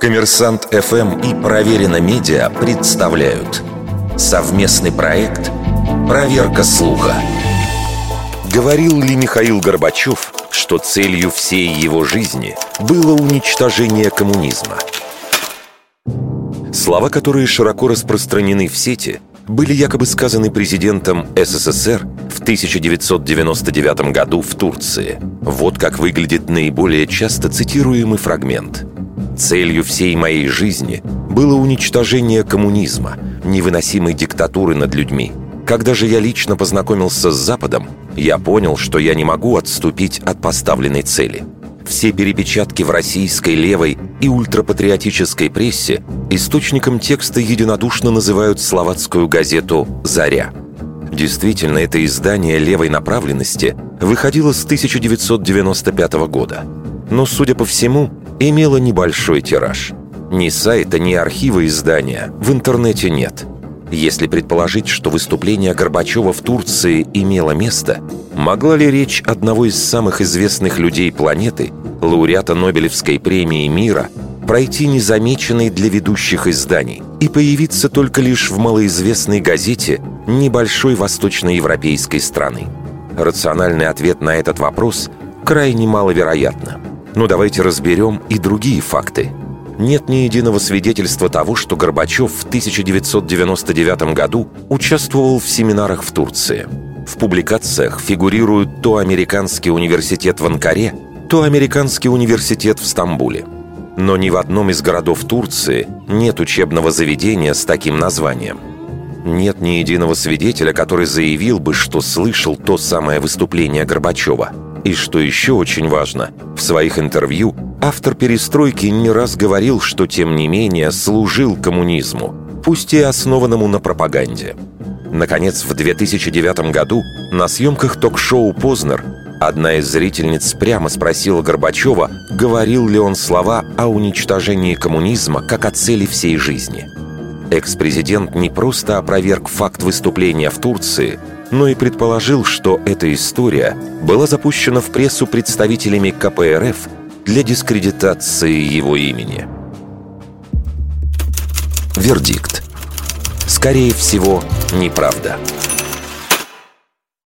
Коммерсант ФМ и Проверено Медиа представляют совместный проект «Проверка слуха». Говорил ли Михаил Горбачев, что целью всей его жизни было уничтожение коммунизма? Слова, которые широко распространены в сети, были якобы сказаны президентом СССР в 1999 году в Турции. Вот как выглядит наиболее часто цитируемый фрагмент. «Целью всей моей жизни было уничтожение коммунизма, невыносимой диктатуры над людьми. Когда же я лично познакомился с Западом, я понял, что я не могу отступить от поставленной цели. Все перепечатки в российской левой и ультрапатриотической прессе источником текста единодушно называют словацкую газету «Заря». Действительно, это издание левой направленности выходило с 1995 года. Но, судя по всему, имело небольшой тираж. Ни сайта, ни архива издания в интернете нет – если предположить, что выступление Горбачева в Турции имело место, могла ли речь одного из самых известных людей планеты, лауреата Нобелевской премии мира, пройти незамеченной для ведущих изданий и появиться только лишь в малоизвестной газете небольшой восточноевропейской страны? Рациональный ответ на этот вопрос крайне маловероятно. Но давайте разберем и другие факты – нет ни единого свидетельства того, что Горбачев в 1999 году участвовал в семинарах в Турции. В публикациях фигурируют то американский университет в Анкаре, то американский университет в Стамбуле. Но ни в одном из городов Турции нет учебного заведения с таким названием. Нет ни единого свидетеля, который заявил бы, что слышал то самое выступление Горбачева. И что еще очень важно, в своих интервью Автор «Перестройки» не раз говорил, что, тем не менее, служил коммунизму, пусть и основанному на пропаганде. Наконец, в 2009 году на съемках ток-шоу «Познер» одна из зрительниц прямо спросила Горбачева, говорил ли он слова о уничтожении коммунизма как о цели всей жизни. Экс-президент не просто опроверг факт выступления в Турции, но и предположил, что эта история была запущена в прессу представителями КПРФ для дискредитации его имени. Вердикт. Скорее всего, неправда. Неправда.